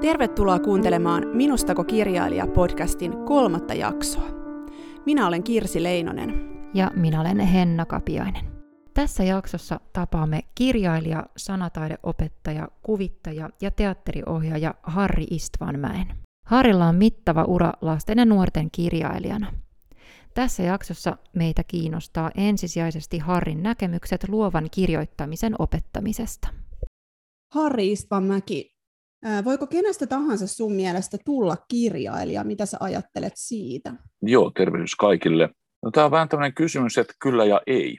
Tervetuloa kuuntelemaan Minustako kirjailija podcastin kolmatta jaksoa. Minä olen Kirsi Leinonen. Ja minä olen Henna Kapiainen. Tässä jaksossa tapaamme kirjailija, sanataideopettaja, kuvittaja ja teatteriohjaaja Harri Istvanmäen. Harrilla on mittava ura lasten ja nuorten kirjailijana. Tässä jaksossa meitä kiinnostaa ensisijaisesti Harrin näkemykset luovan kirjoittamisen opettamisesta. Harri Istvanmäki, Voiko kenestä tahansa sun mielestä tulla kirjailija? Mitä sä ajattelet siitä? Joo, tervehdys kaikille. No, tämä on vähän tämmöinen kysymys, että kyllä ja ei.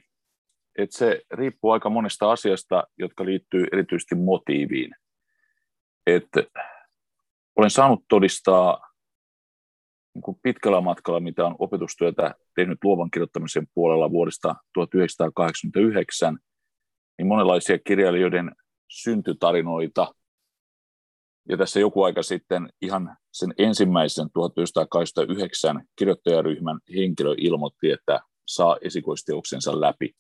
Et se riippuu aika monesta asiasta, jotka liittyy erityisesti motiiviin. Et olen saanut todistaa niin pitkällä matkalla, mitä on opetustyötä tehnyt luovan kirjoittamisen puolella vuodesta 1989, niin monenlaisia kirjailijoiden syntytarinoita – ja tässä joku aika sitten ihan sen ensimmäisen 1989 kirjoittajaryhmän henkilö ilmoitti, että saa esikoisteoksensa läpi.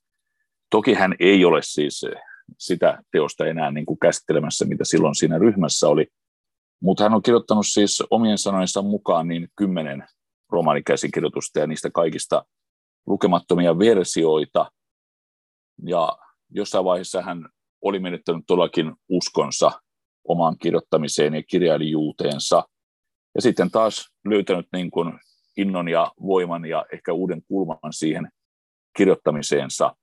Toki hän ei ole siis sitä teosta enää niin kuin käsittelemässä, mitä silloin siinä ryhmässä oli, mutta hän on kirjoittanut siis omien sanojensa mukaan niin kymmenen romaanikäsikirjoitusta ja niistä kaikista lukemattomia versioita. Ja jossain vaiheessa hän oli menettänyt todellakin uskonsa omaan kirjoittamiseen ja kirjailijuuteensa. Ja sitten taas löytänyt niin kuin innon ja voiman ja ehkä uuden kulman siihen kirjoittamiseensa.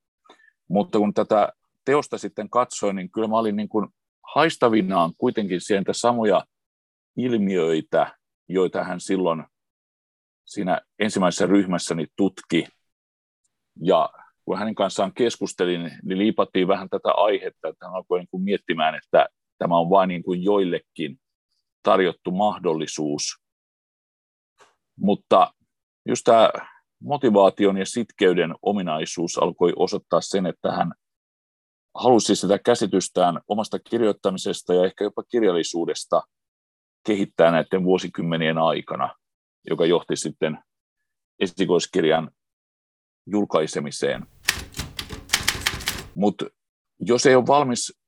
Mutta kun tätä teosta sitten katsoin, niin kyllä mä olin niin kuin haistavinaan kuitenkin sieltä samoja ilmiöitä, joita hän silloin siinä ensimmäisessä ryhmässäni tutki. Ja kun hänen kanssaan keskustelin, niin liipattiin vähän tätä aihetta, että hän alkoi niin kuin miettimään, että Tämä on vain niin kuin joillekin tarjottu mahdollisuus. Mutta just tämä motivaation ja sitkeyden ominaisuus alkoi osoittaa sen, että hän halusi sitä käsitystään omasta kirjoittamisesta ja ehkä jopa kirjallisuudesta kehittää näiden vuosikymmenien aikana, joka johti sitten esikoiskirjan julkaisemiseen. Mutta jos ei ole valmis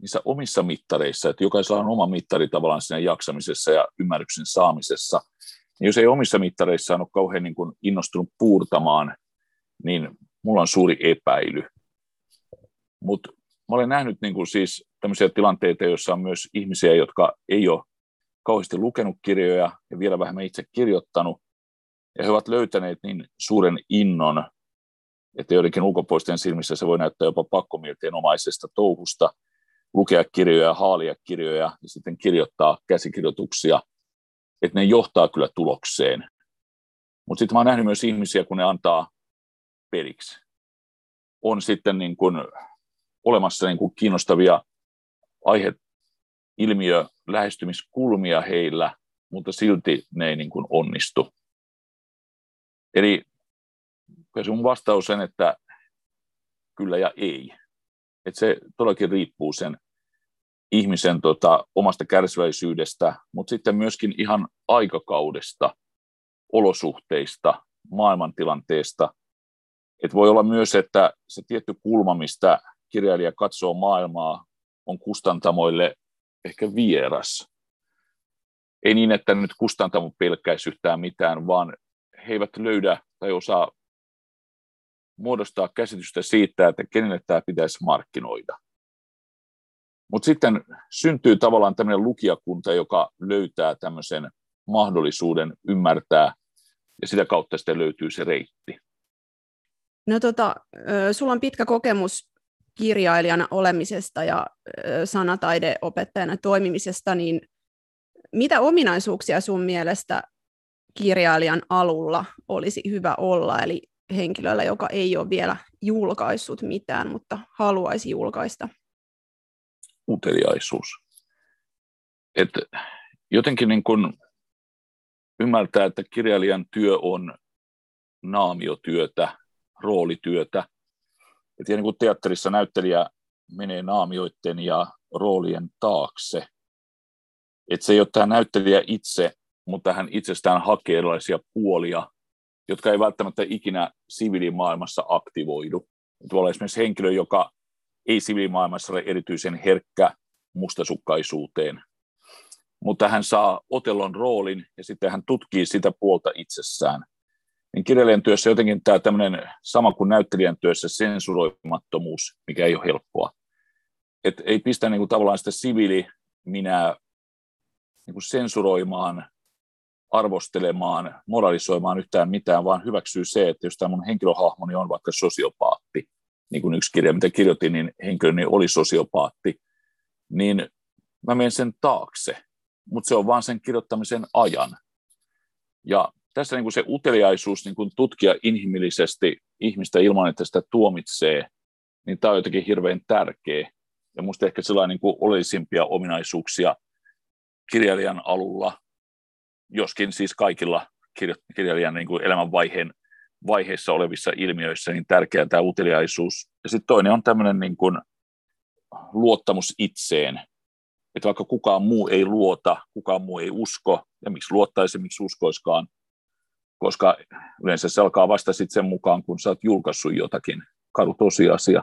niissä omissa mittareissa, että jokaisella on oma mittari tavallaan siinä jaksamisessa ja ymmärryksen saamisessa, niin jos ei omissa mittareissaan ole kauhean niin kuin innostunut puurtamaan, niin mulla on suuri epäily. Mutta mä olen nähnyt niin kuin siis tämmöisiä tilanteita, joissa on myös ihmisiä, jotka ei ole kauheasti lukenut kirjoja ja vielä vähemmän itse kirjoittanut, ja he ovat löytäneet niin suuren innon, että joidenkin ulkopuolisten silmissä se voi näyttää jopa omaisesta touhusta, lukea kirjoja, haalia kirjoja ja sitten kirjoittaa käsikirjoituksia, että ne johtaa kyllä tulokseen. Mutta sitten mä oon nähnyt myös ihmisiä, kun ne antaa periksi. On sitten niin kuin olemassa niin kuin kiinnostavia aihe, ilmiö, lähestymiskulmia heillä, mutta silti ne ei niin kuin onnistu. Eli se mun vastaus on, että kyllä ja ei. Että se todellakin riippuu sen ihmisen tota, omasta kärsivällisyydestä, mutta sitten myöskin ihan aikakaudesta, olosuhteista, maailmantilanteesta. Et voi olla myös, että se tietty kulma, mistä kirjailija katsoo maailmaa, on kustantamoille ehkä vieras. Ei niin, että nyt kustantamo pelkäisi yhtään mitään, vaan he eivät löydä tai osaa muodostaa käsitystä siitä, että kenelle tämä pitäisi markkinoida. Mutta sitten syntyy tavallaan tämmöinen lukijakunta, joka löytää tämmöisen mahdollisuuden ymmärtää, ja sitä kautta sitten löytyy se reitti. No tota, sulla on pitkä kokemus kirjailijana olemisesta ja sanataideopettajana toimimisesta, niin mitä ominaisuuksia sun mielestä kirjailijan alulla olisi hyvä olla, eli henkilöllä, joka ei ole vielä julkaissut mitään, mutta haluaisi julkaista? uteliaisuus. Et jotenkin niin kun ymmärtää, että kirjailijan työ on naamiotyötä, roolityötä. Et niin kuin teatterissa näyttelijä menee naamioiden ja roolien taakse. Et se ei ole tämä näyttelijä itse, mutta hän itsestään hakee erilaisia puolia, jotka ei välttämättä ikinä siviilimaailmassa aktivoidu. Voi olla esimerkiksi henkilö, joka ei siviilimaailmassa ole erityisen herkkä mustasukkaisuuteen, mutta hän saa Otellon roolin ja sitten hän tutkii sitä puolta itsessään. Niin kirjailijan työssä jotenkin tämä tämmöinen sama kuin näyttelijän työssä sensuroimattomuus, mikä ei ole helppoa. Et ei pistä niin kuin tavallaan sitä siviili minä niin sensuroimaan, arvostelemaan, moralisoimaan yhtään mitään, vaan hyväksyy se, että jos tämä mun henkilöhahmoni on vaikka sosiopaatti, niin kuin yksi kirja, mitä kirjoitin, niin henkilöni oli sosiopaatti, niin mä menen sen taakse, mutta se on vaan sen kirjoittamisen ajan. Ja tässä niin kuin se uteliaisuus niin kuin tutkia inhimillisesti ihmistä ilman, että sitä tuomitsee, niin tämä on jotenkin hirveän tärkeä. Ja minusta ehkä sellainen niin kuin oleellisimpia ominaisuuksia kirjailijan alulla, joskin siis kaikilla kirjailijan niin kuin elämänvaiheen vaiheessa olevissa ilmiöissä niin tärkeä tämä uteliaisuus. Ja sitten toinen on tämmöinen niin kuin luottamus itseen, että vaikka kukaan muu ei luota, kukaan muu ei usko, ja miksi luottaisi, miksi uskoiskaan, koska yleensä se alkaa vasta sitten sen mukaan, kun sä oot julkaissut jotakin, karu tosiasia.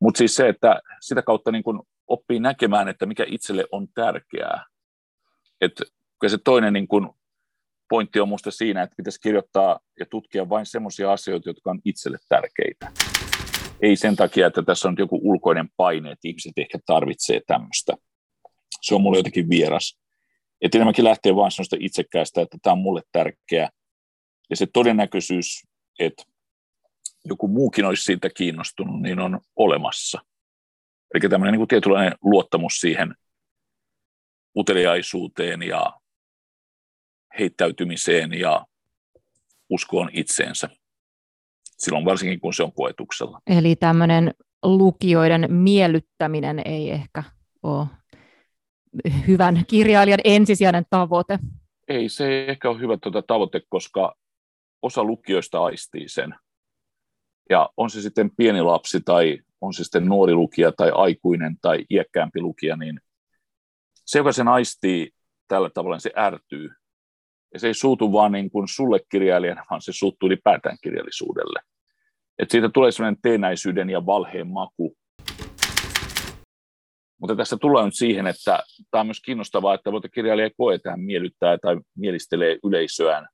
Mutta siis se, että sitä kautta niin kun oppii näkemään, että mikä itselle on tärkeää. Että se toinen niin kun pointti on minusta siinä, että pitäisi kirjoittaa ja tutkia vain sellaisia asioita, jotka on itselle tärkeitä. Ei sen takia, että tässä on joku ulkoinen paine, että ihmiset ehkä tarvitsee tämmöistä. Se on mulle jotenkin vieras. Että enemmänkin lähtee vain sellaista itsekkäästä, että tämä on mulle tärkeä. Ja se todennäköisyys, että joku muukin olisi siitä kiinnostunut, niin on olemassa. Eli tämmöinen niin kuin tietynlainen luottamus siihen uteliaisuuteen ja heittäytymiseen ja uskoon itseensä. Silloin varsinkin, kun se on koetuksella. Eli tämmöinen lukijoiden miellyttäminen ei ehkä ole hyvän kirjailijan ensisijainen tavoite. Ei se ehkä ole hyvä tuota tavoite, koska osa lukijoista aistii sen. Ja on se sitten pieni lapsi tai on se sitten nuori lukija tai aikuinen tai iäkkäämpi lukija, niin se, joka sen aistii tällä tavalla, se ärtyy. Ja se ei suutu vaan niin kuin sulle kirjailijana, vaan se suuttuu ylipäätään kirjallisuudelle. Et siitä tulee sellainen teenäisyyden ja valheen maku. Mutta tässä tullaan nyt siihen, että tämä on myös kiinnostavaa, että voita kirjailija koe, että hän miellyttää tai mielistelee yleisöään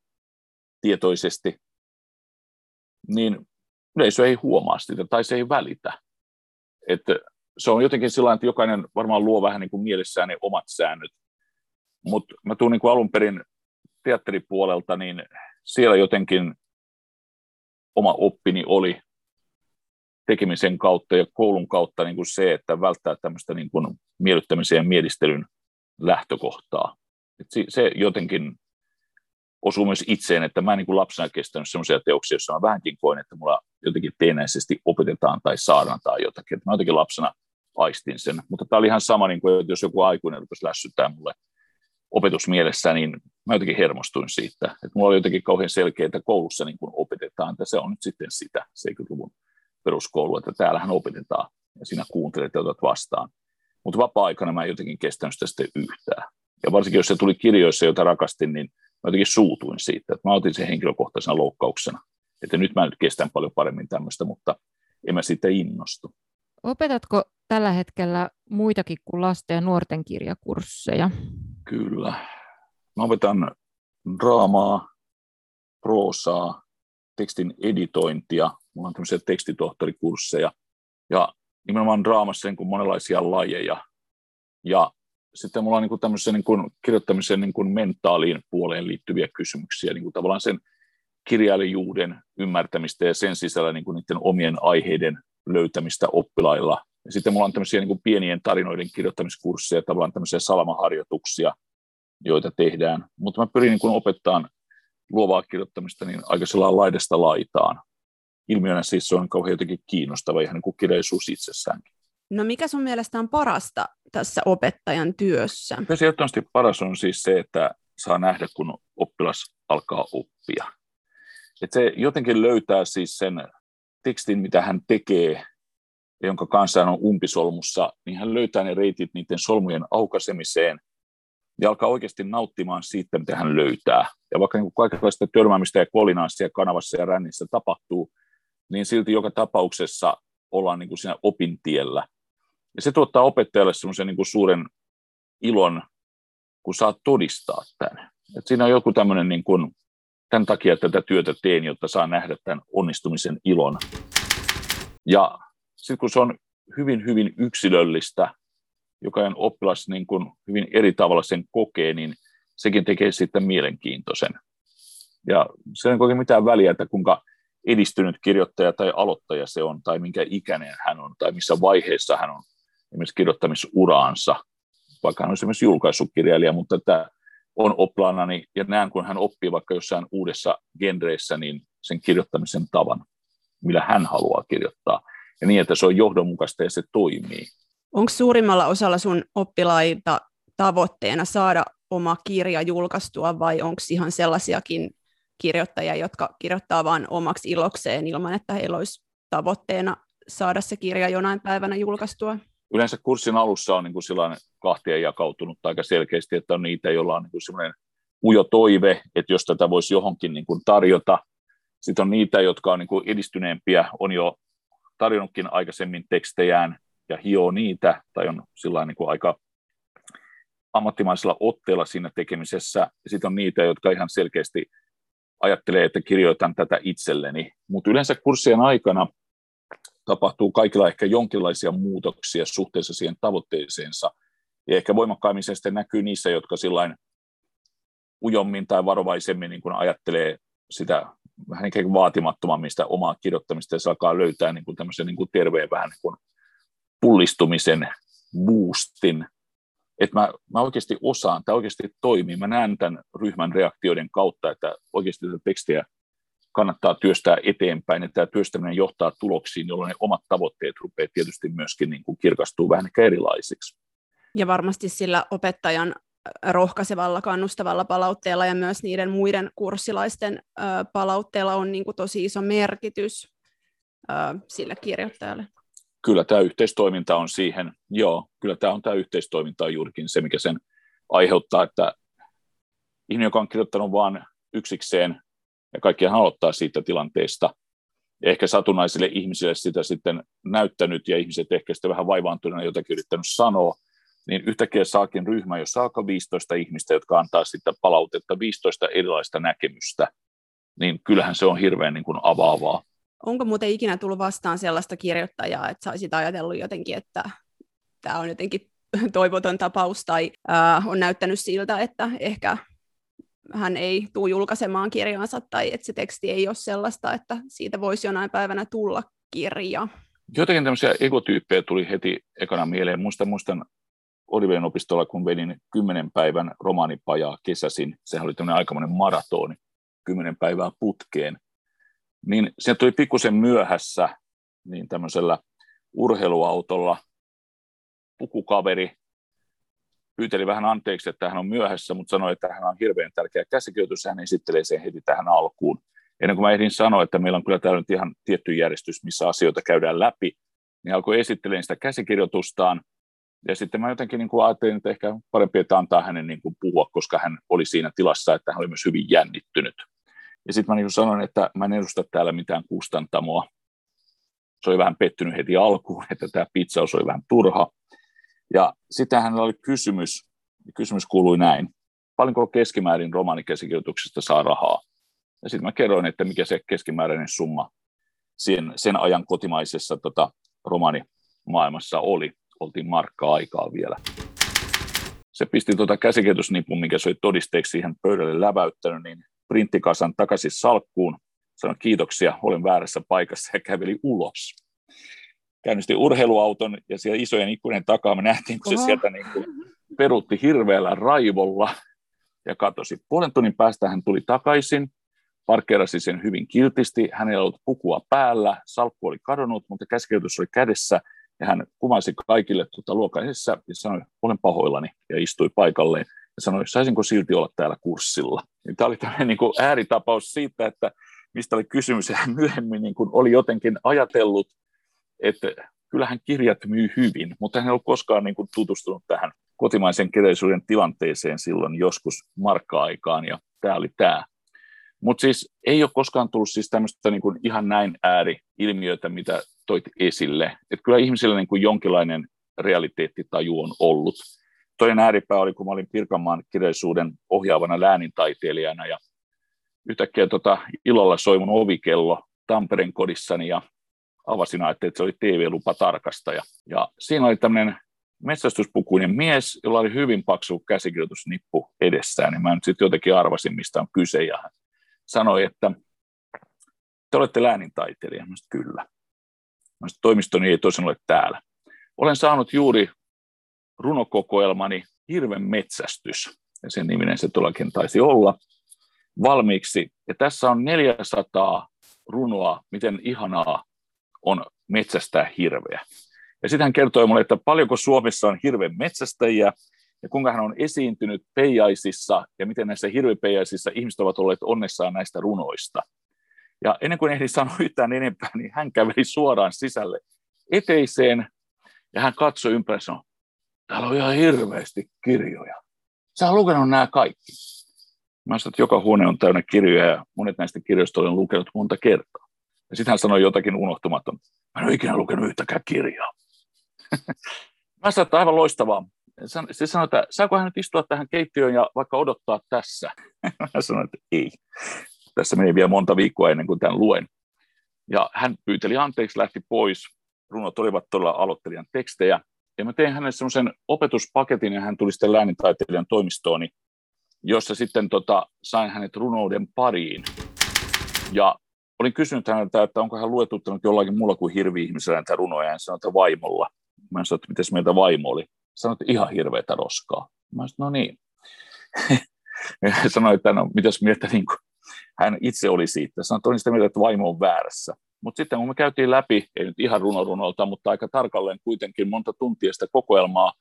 tietoisesti, niin yleisö ei huomaa sitä tai se ei välitä. Että se on jotenkin sillä että jokainen varmaan luo vähän niin kuin mielessään ne omat säännöt. Mutta mä tuun niin kuin alun perin teatteripuolelta, niin siellä jotenkin oma oppini oli tekemisen kautta ja koulun kautta niin kuin se, että välttää tämmöistä niin kuin miellyttämisen ja mielistelyn lähtökohtaa. Et se jotenkin osuu myös itseen, että mä en niin kuin lapsena kestänyt sellaisia teoksia, joissa mä vähänkin koin, että mulla jotenkin teenäisesti opetetaan tai saadaan tai jotakin. Että mä jotenkin lapsena aistin sen, mutta tämä oli ihan sama, niin kuin, että jos joku aikuinen rupesi lässyttää mulle opetusmielessä, niin mä jotenkin hermostuin siitä. Että mulla oli jotenkin kauhean selkeää, että koulussa niin kuin opetetaan, että se on nyt sitten sitä 70-luvun peruskoulu, että täällähän opetetaan ja sinä kuuntelet ja otat vastaan. Mutta vapaa-aikana mä en jotenkin kestänyt sitä sitten yhtään. Ja varsinkin jos se tuli kirjoissa, joita rakastin, niin mä jotenkin suutuin siitä, että mä otin sen henkilökohtaisena loukkauksena. Että nyt mä nyt kestän paljon paremmin tämmöistä, mutta en mä siitä innostu. Opetatko tällä hetkellä muitakin kuin lasten ja nuorten kirjakursseja? Kyllä. Mä opetan draamaa, proosaa, tekstin editointia. Mulla on tämmöisiä tekstitohtorikursseja. Ja nimenomaan draamassa niin kuin monenlaisia lajeja. Ja sitten mulla on niin kuin tämmöisen niin kuin kirjoittamisen niin kuin mentaaliin puoleen liittyviä kysymyksiä, niin kuin tavallaan sen kirjailijuuden ymmärtämistä ja sen sisällä niin kuin niiden omien aiheiden löytämistä oppilailla. Ja sitten mulla on tämmöisiä niin kuin pienien tarinoiden kirjoittamiskursseja, tavallaan tämmöisiä salamaharjoituksia, joita tehdään. Mutta mä pyrin niin kuin opettamaan luovaa kirjoittamista niin aika sellainen laidasta laitaan. Ilmiönä siis se on kauhean jotenkin kiinnostava, ihan niin kuin kirjallisuus itsessäänkin. No mikä sun mielestä on parasta tässä opettajan työssä? Ehdottomasti paras on siis se, että saa nähdä, kun oppilas alkaa oppia. Et se jotenkin löytää siis sen tekstin, mitä hän tekee, jonka kanssa hän on umpisolmussa, niin hän löytää ne reitit niiden solmujen aukaisemiseen ja alkaa oikeasti nauttimaan siitä, mitä hän löytää. Ja vaikka niin kaikenlaista törmäämistä ja kolinanssia kanavassa ja rännissä tapahtuu, niin silti joka tapauksessa ollaan niin kuin siinä opintiellä. Ja se tuottaa opettajalle semmoisen niin suuren ilon kun saat todistaa tämän. Et siinä on joku tämmöinen niin kuin, tämän takia tätä työtä teen, jotta saa nähdä tämän onnistumisen ilon. Ja sitten kun se on hyvin, hyvin yksilöllistä, jokainen oppilas niin kuin hyvin eri tavalla sen kokee, niin sekin tekee sitten mielenkiintoisen. Ja se ei ole mitään väliä, että kuinka edistynyt kirjoittaja tai aloittaja se on, tai minkä ikäinen hän on, tai missä vaiheessa hän on esimerkiksi kirjoittamisuraansa, vaikka hän on esimerkiksi julkaissut kirjailija, mutta että on oppilaanani ja näen, kun hän oppii vaikka jossain uudessa genreissä, niin sen kirjoittamisen tavan, millä hän haluaa kirjoittaa, ja niin, että se on johdonmukaista ja se toimii. Onko suurimmalla osalla sun oppilaita tavoitteena saada oma kirja julkaistua vai onko ihan sellaisiakin kirjoittajia, jotka kirjoittaa vain omaksi ilokseen ilman, että heillä olisi tavoitteena saada se kirja jonain päivänä julkaistua? Yleensä kurssin alussa on niin kuin kahtia jakautunut aika selkeästi, että on niitä, joilla on niin sellainen ujo toive, että jos tätä voisi johonkin niin kuin tarjota. Sitten on niitä, jotka on niin kuin edistyneempiä, on jo tarjonnutkin aikaisemmin tekstejään ja hioo niitä, tai on sillä niin kuin aika ammattimaisella otteella siinä tekemisessä. Sitten on niitä, jotka ihan selkeästi ajattelee, että kirjoitan tätä itselleni. Mutta yleensä kurssien aikana tapahtuu kaikilla ehkä jonkinlaisia muutoksia suhteessa siihen tavoitteeseensa. Ja ehkä voimakkaimmin se sitten näkyy niissä, jotka sillain ujommin tai varovaisemmin niin kun ajattelee sitä vähän ikään kuin vaatimattomammin sitä omaa kirjoittamista ja se alkaa löytää niin kuin tämmöisen niin kuin terveen vähän niin kuin pullistumisen boostin että mä, mä oikeasti osaan, tämä oikeasti toimii. Mä näen tämän ryhmän reaktioiden kautta, että oikeasti tätä tekstiä kannattaa työstää eteenpäin, että tämä työstäminen johtaa tuloksiin, jolloin ne omat tavoitteet rupeaa tietysti myöskin niin kuin kirkastuu vähän erilaisiksi. Ja varmasti sillä opettajan rohkaisevalla, kannustavalla palautteella ja myös niiden muiden kurssilaisten palautteella on niin kuin tosi iso merkitys sille kirjoittajalle. Kyllä tämä yhteistoiminta on siihen, joo, kyllä tämä on tämä yhteistoiminta on juurikin se, mikä sen aiheuttaa, että ihminen, joka on kirjoittanut vain yksikseen, ja kaikkihan aloittaa siitä tilanteesta, ehkä satunnaisille ihmisille sitä sitten näyttänyt, ja ihmiset ehkä sitten vähän vaivaantuneena jotakin yrittänyt sanoa, niin yhtäkkiä saakin ryhmä, jossa alkaa 15 ihmistä, jotka antaa sitten palautetta, 15 erilaista näkemystä, niin kyllähän se on hirveän niin kuin avaavaa. Onko muuten ikinä tullut vastaan sellaista kirjoittajaa, että saisit ajatellut jotenkin, että tämä on jotenkin toivoton tapaus tai äh, on näyttänyt siltä, että ehkä hän ei tule julkaisemaan kirjaansa tai että se teksti ei ole sellaista, että siitä voisi jonain päivänä tulla kirja. Jotenkin tämmöisiä egotyyppejä tuli heti ekana mieleen. Muistan, muistan Oliven opistolla, kun vedin kymmenen päivän romaanipajaa kesäsin. Sehän oli tämmöinen aikamoinen maratoni, kymmenen päivää putkeen niin se tuli pikkusen myöhässä niin tämmöisellä urheiluautolla pukukaveri pyyteli vähän anteeksi, että hän on myöhässä, mutta sanoi, että hän on hirveän tärkeä käsikirjoitus, hän esittelee sen heti tähän alkuun. Ennen kuin mä ehdin sanoa, että meillä on kyllä täällä nyt ihan tietty järjestys, missä asioita käydään läpi, niin alkoi esittelemään sitä käsikirjoitustaan, ja sitten mä jotenkin niin kuin ajattelin, että ehkä parempi, että antaa hänen niin kuin puhua, koska hän oli siinä tilassa, että hän oli myös hyvin jännittynyt. Ja sitten mä niin sanoin, että mä en edusta täällä mitään kustantamoa. Se oli vähän pettynyt heti alkuun, että tämä pizzaus oli vähän turha. Ja sitten hänellä oli kysymys, kysymys kuului näin. Paljonko keskimäärin romaanikäsikirjoituksesta saa rahaa? Ja sitten mä kerroin, että mikä se keskimääräinen summa sen, sen ajan kotimaisessa tota, romaanimaailmassa oli. Oltiin markkaa aikaa vielä. Se pisti tuota käsikirjoitusnipun, mikä se oli todisteeksi siihen pöydälle läväyttänyt, niin printtikasan takaisin salkkuun, sanoi kiitoksia, olen väärässä paikassa ja käveli ulos. Käynnisti urheiluauton ja siellä isojen ikkunen takaa me nähtiin, kun se Oho. sieltä niin kuin peruutti hirveällä raivolla ja katosi. Puolen tunnin päästä hän tuli takaisin, parkkeerasi sen hyvin kiltisti, hänellä oli pukua päällä, salkku oli kadonnut, mutta käsikirjoitus oli kädessä ja hän kuvasi kaikille tuota luokaisessa ja sanoi, olen pahoillani ja istui paikalleen ja sanoi, saisinko silti olla täällä kurssilla. Niin tämä oli tämmöinen niin kuin ääritapaus siitä, että mistä oli kysymys, ja myöhemmin niin kuin oli jotenkin ajatellut, että kyllähän kirjat myy hyvin, mutta hän ei ollut koskaan niin kuin tutustunut tähän kotimaisen kirjallisuuden tilanteeseen silloin joskus markka-aikaan, ja tämä oli tämä. Mutta siis ei ole koskaan tullut siis tämmöistä niin ihan näin ääri-ilmiötä, mitä toit esille. Että kyllä ihmisillä niin kuin jonkinlainen realiteettitaju on ollut. toinen ääripää oli, kun mä olin Pirkanmaan kirjallisuuden ohjaavana läänintaiteilijana ja yhtäkkiä tota, ilolla soi mun ovikello Tampereen kodissani ja avasin ajattelin, että se oli TV-lupa tarkastaja. Ja siinä oli tämmöinen metsästyspukuinen mies, jolla oli hyvin paksu käsikirjoitusnippu edessään, niin mä nyt sitten jotenkin arvasin, mistä on kyse, ja hän sanoi, että te olette läänintaiteilija. Mä kyllä. Mä toimistoni ei tosin ole täällä. Olen saanut juuri runokokoelmani Hirven metsästys, ja sen niminen se tuollakin taisi olla, valmiiksi. Ja tässä on 400 runoa, miten ihanaa on metsästää hirveä. Ja sitten hän kertoi mulle, että paljonko Suomessa on hirven metsästäjiä, ja kuinka hän on esiintynyt peijaisissa, ja miten näissä hirvipeijaisissa ihmiset ovat olleet onnessaan näistä runoista. Ja ennen kuin ehdin sanoa yhtään enempää, niin hän käveli suoraan sisälle eteiseen, ja hän katsoi ympäri sanoi, täällä on ihan hirveästi kirjoja. Sä oot lukenut nämä kaikki. Mä sanoin, että joka huone on täynnä kirjoja, ja monet näistä kirjoista olen lukenut monta kertaa. Ja sitten hän sanoi jotakin unohtumaton. Mä en ole ikinä lukenut yhtäkään kirjaa. Mä sanoin, että aivan loistavaa. Se sanoi, että saako hän nyt istua tähän keittiöön ja vaikka odottaa tässä? Mä sanoin, että ei. Tässä meni vielä monta viikkoa ennen kuin tämän luen. Ja hän pyyteli anteeksi, lähti pois. Runot olivat todella aloittelijan tekstejä. Ja mä tein hänelle semmoisen opetuspaketin, ja hän tuli sitten läänintaiteilijan toimistooni, jossa sitten tota, sain hänet runouden pariin. Ja olin kysynyt häneltä, että onko hän luetuttanut jollakin muulla kuin hirvi-ihmisellä näitä runoja, ja sanoi, että vaimolla. Mä sanoin, että miten meiltä vaimo oli. Sanoin, että ihan hirveätä roskaa. Mä sanoin, no niin. sanoin, että no mitäs mieltä niin kuin, hän itse oli siitä. Sanoin, että olin sitä mieltä, että vaimo on väärässä. Mutta sitten kun me käytiin läpi, ei nyt ihan runorunolta, mutta aika tarkalleen kuitenkin monta tuntia sitä kokoelmaa,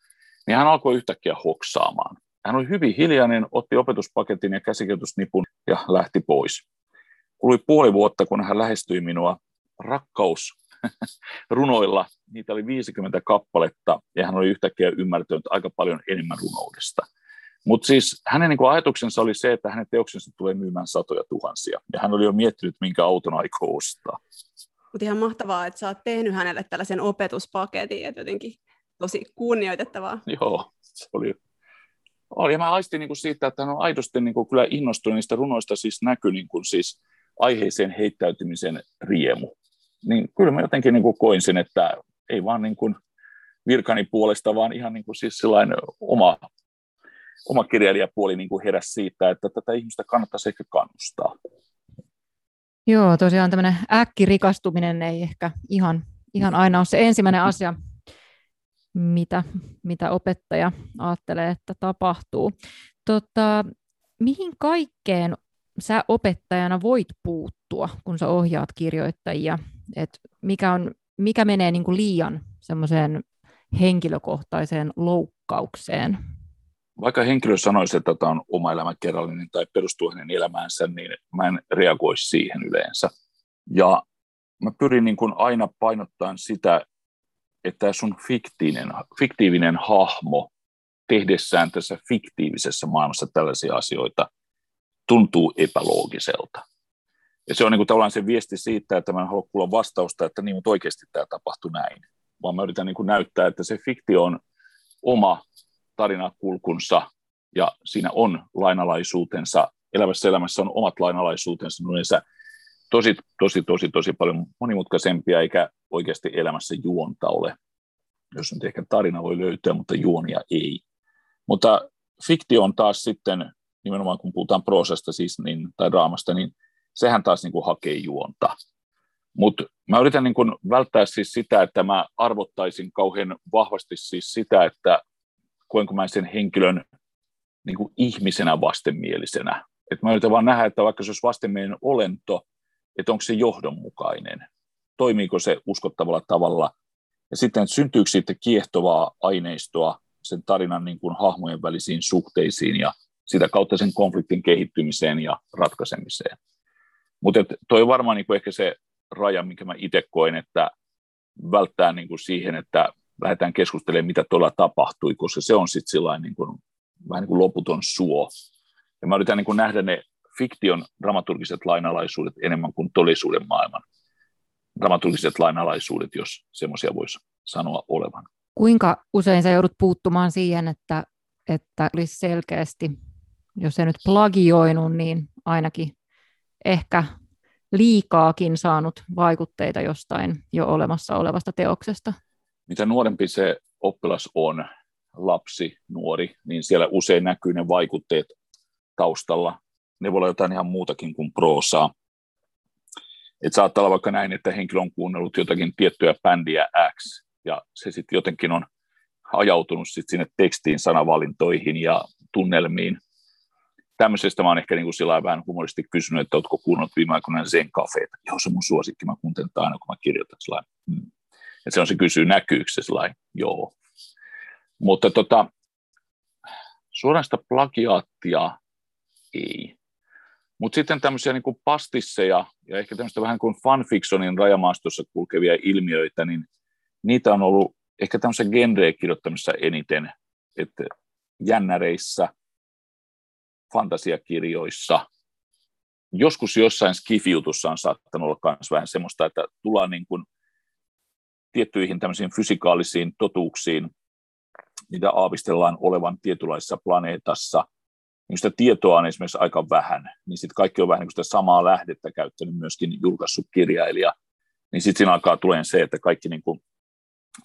niin hän alkoi yhtäkkiä hoksaamaan. Hän oli hyvin hiljainen, otti opetuspaketin ja käsikirjoitusnipun ja lähti pois. Kului puoli vuotta, kun hän lähestyi minua rakkaus runoilla. Niitä oli 50 kappaletta ja hän oli yhtäkkiä ymmärtänyt aika paljon enemmän runoudesta. Mutta siis hänen niin ajatuksensa oli se, että hänen teoksensa tulee myymään satoja tuhansia. Ja hän oli jo miettinyt, minkä auton aikoo ostaa. Mutta ihan mahtavaa, että sä oot tehnyt hänelle tällaisen opetuspaketin, että jotenkin tosi kunnioitettavaa. Joo, se oli oli. Ja mä aistin niin kuin siitä, että hän on aidosti niin kuin kyllä innostunut niistä runoista, siis näkyi niin kuin siis aiheeseen heittäytymisen riemu. Niin kyllä mä jotenkin niin kuin koin sen, että ei vaan niin kuin virkani puolesta, vaan ihan niin kuin siis sellainen oma, oma kirjailijapuoli niin kuin heräsi siitä, että tätä ihmistä kannattaisi ehkä kannustaa. Joo, tosiaan tämmöinen äkkirikastuminen ei ehkä ihan, ihan aina ole se ensimmäinen asia, mitä, mitä opettaja ajattelee, että tapahtuu. Tota, mihin kaikkeen sä opettajana voit puuttua, kun sä ohjaat kirjoittajia? Et mikä, on, mikä menee niin kuin liian semmoiseen henkilökohtaiseen loukkaukseen? Vaikka henkilö sanoisi, että tämä on oma elämäkerrallinen tai perustuu hänen elämäänsä, niin mä en reagoi siihen yleensä. Ja mä pyrin niin kuin aina painottamaan sitä, että sun fiktiivinen, fiktiivinen hahmo tehdessään tässä fiktiivisessä maailmassa tällaisia asioita tuntuu epäloogiselta. Ja se on niin kuin tavallaan se viesti siitä, että mä en halua kuulla vastausta, että niin, mutta oikeasti tämä tapahtui näin. Vaan mä yritän niin kuin näyttää, että se fiktio on oma tarinakulkunsa ja siinä on lainalaisuutensa. Elävässä elämässä on omat lainalaisuutensa, ne yleensä tosi, tosi, tosi, tosi paljon monimutkaisempia, eikä oikeasti elämässä juonta ole. Jos nyt ehkä tarina voi löytyä, mutta juonia ei. Mutta fiktio on taas sitten, nimenomaan kun puhutaan proosasta siis, niin, tai draamasta, niin sehän taas niin kuin hakee juonta. Mutta mä yritän niin kuin välttää siis sitä, että mä arvottaisin kauhean vahvasti siis sitä, että koenko mä sen henkilön niin kuin ihmisenä vastenmielisenä. Et mä yritän vaan nähdä, että vaikka se olisi vastenmielinen olento, että onko se johdonmukainen, toimiiko se uskottavalla tavalla, ja sitten syntyykö siitä kiehtovaa aineistoa sen tarinan niin kuin hahmojen välisiin suhteisiin ja sitä kautta sen konfliktin kehittymiseen ja ratkaisemiseen. Mutta toi on varmaan niin kuin ehkä se raja, minkä mä itse koen, että välttää niin kuin siihen, että lähdetään keskustelemaan, mitä tuolla tapahtui, koska se on sitten sellainen niin kuin, vähän niin kuin loputon suo. Ja mä yritän niin kuin nähdä ne fiktion dramaturgiset lainalaisuudet enemmän kuin todellisuuden maailman dramaturgiset lainalaisuudet, jos semmoisia voisi sanoa olevan. Kuinka usein sä joudut puuttumaan siihen, että että olisi selkeästi, jos ei nyt plagioinut, niin ainakin ehkä liikaakin saanut vaikutteita jostain jo olemassa olevasta teoksesta. Mitä nuorempi se oppilas on, lapsi, nuori, niin siellä usein näkyy ne vaikutteet taustalla. Ne voi olla jotain ihan muutakin kuin proosaa. Et saattaa olla vaikka näin, että henkilö on kuunnellut jotakin tiettyä bändiä X, ja se sitten jotenkin on ajautunut sit sinne tekstiin, sanavalintoihin ja tunnelmiin. Tämmöisestä mä oon ehkä niin kuin vähän humoristi kysynyt, että oletko kuunnellut viime aikoina Zen Cafeita. Joo, se on mun suosikki, mä kuuntelen aina, kun mä kirjoitan. Mm. Ja se on se kysyy, näkyykö se sellainen, joo. Mutta tota, suorasta plagiaattia ei. Mutta sitten tämmöisiä niin kuin pastisseja ja ehkä tämmöistä vähän kuin fanfictionin rajamaastossa kulkevia ilmiöitä, niin niitä on ollut ehkä tämmöisen genreä kirjoittamissa eniten, että jännäreissä, fantasiakirjoissa, joskus jossain skifiutussa on saattanut olla myös vähän semmoista, että tullaan niin kuin tiettyihin tämmöisiin fysikaalisiin totuuksiin, mitä aavistellaan olevan tietynlaisessa planeetassa, niin sitä tietoa on esimerkiksi aika vähän, niin sitten kaikki on vähän niin sitä samaa lähdettä käyttänyt myöskin julkaissut kirjailija, niin sitten siinä alkaa tulemaan se, että kaikki niin kuin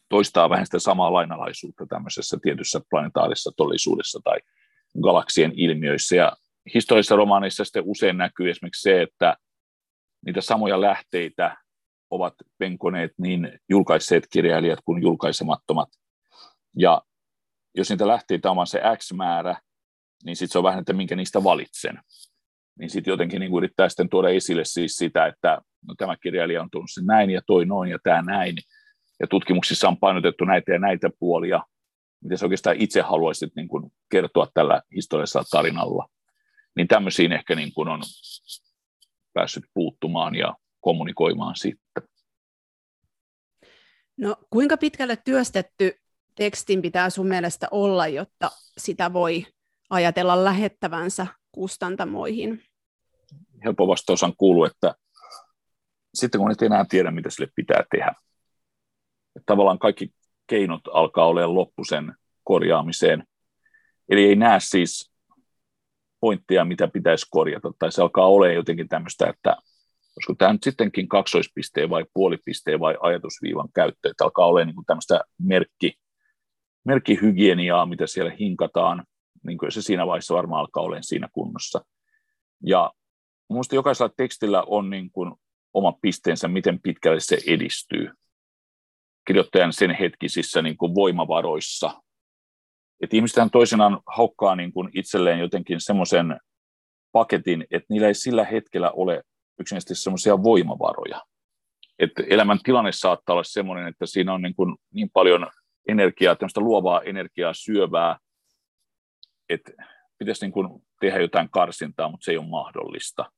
toistaa vähän sitä samaa lainalaisuutta tämmöisessä tietyssä planetaarisessa todellisuudessa tai galaksien ilmiöissä. Ja historiallisissa romaaneissa sitten usein näkyy esimerkiksi se, että niitä samoja lähteitä ovat penkoneet niin julkaisseet kirjailijat kuin julkaisemattomat. Ja jos niitä lähteitä on se X määrä, niin sitten se on vähän, että minkä niistä valitsen. Niin sitten jotenkin niin yrittää sitten tuoda esille siis sitä, että no, tämä kirjailija on tuonut sen näin ja toi noin ja tämä näin. Ja tutkimuksissa on painotettu näitä ja näitä puolia. Miten sä oikeastaan itse haluaisit niin kuin kertoa tällä historiallisella tarinalla. Niin tämmöisiin ehkä niin kuin on päässyt puuttumaan ja kommunikoimaan sitten. No, kuinka pitkälle työstetty tekstin pitää sun mielestä olla, jotta sitä voi ajatella lähettävänsä kustantamoihin? Helppo vastaus on kuuluu, että sitten kun et enää tiedä, mitä sille pitää tehdä. Että tavallaan kaikki keinot alkaa olla loppu sen korjaamiseen. Eli ei näe siis pointtia, mitä pitäisi korjata, tai se alkaa olemaan jotenkin tämmöistä, että olisiko tämä nyt sittenkin kaksoispisteen vai puolipisteen vai ajatusviivan käyttö, että alkaa olla niin tämmöistä merkki, merkkihygieniaa, mitä siellä hinkataan, niin kuin se siinä vaiheessa varmaan alkaa olemaan siinä kunnossa. Ja minusta jokaisella tekstillä on niin kuin oma pisteensä, miten pitkälle se edistyy. Kirjoittajan sen hetkisissä niin kuin voimavaroissa. Että ihmisethän toisinaan haukkaa niin kuin itselleen jotenkin semmoisen paketin, että niillä ei sillä hetkellä ole yksinkertaisesti semmoisia voimavaroja. Että elämän tilanne saattaa olla semmoinen, että siinä on niin, kuin niin paljon energiaa, tämmöistä luovaa energiaa syövää, että pitäisi niin kuin tehdä jotain karsintaa, mutta se ei ole mahdollista.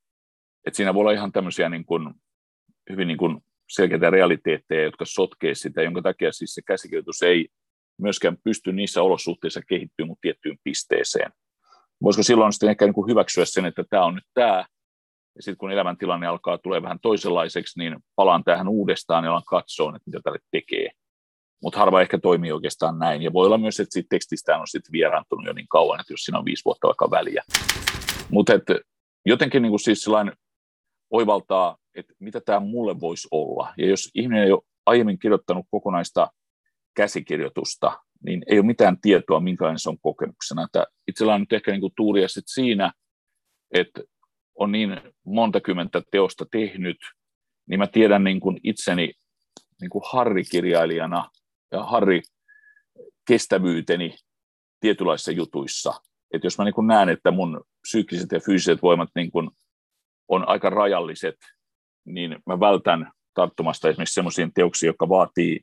Et siinä voi olla ihan tämmöisiä niin kuin, hyvin niin kuin selkeitä realiteetteja, jotka sotkee sitä, jonka takia siis se käsikirjoitus ei myöskään pysty niissä olosuhteissa kehittymään tiettyyn pisteeseen. Voisiko silloin sitten ehkä niin kuin hyväksyä sen, että tämä on nyt tämä, ja sitten kun elämäntilanne alkaa tulee vähän toisenlaiseksi, niin palaan tähän uudestaan ja alan katsoa, että mitä tälle tekee mutta harva ehkä toimii oikeastaan näin. Ja voi olla myös, että siitä tekstistä on sitten vieraantunut jo niin kauan, että jos siinä on viisi vuotta vaikka väliä. Mutta jotenkin niin siis sellainen oivaltaa, että mitä tämä mulle voisi olla. Ja jos ihminen ei ole aiemmin kirjoittanut kokonaista käsikirjoitusta, niin ei ole mitään tietoa, minkälainen se on kokemuksena. Että itsellä on nyt ehkä niin kuin tuuria sit siinä, että on niin monta kymmentä teosta tehnyt, niin mä tiedän niin kuin itseni niin kuin Harri-kirjailijana ja Harri kestävyyteni tietynlaisissa jutuissa. Että jos mä niin näen, että mun psyykkiset ja fyysiset voimat niin kuin on aika rajalliset, niin mä vältän tarttumasta esimerkiksi sellaisiin teoksiin, jotka vaatii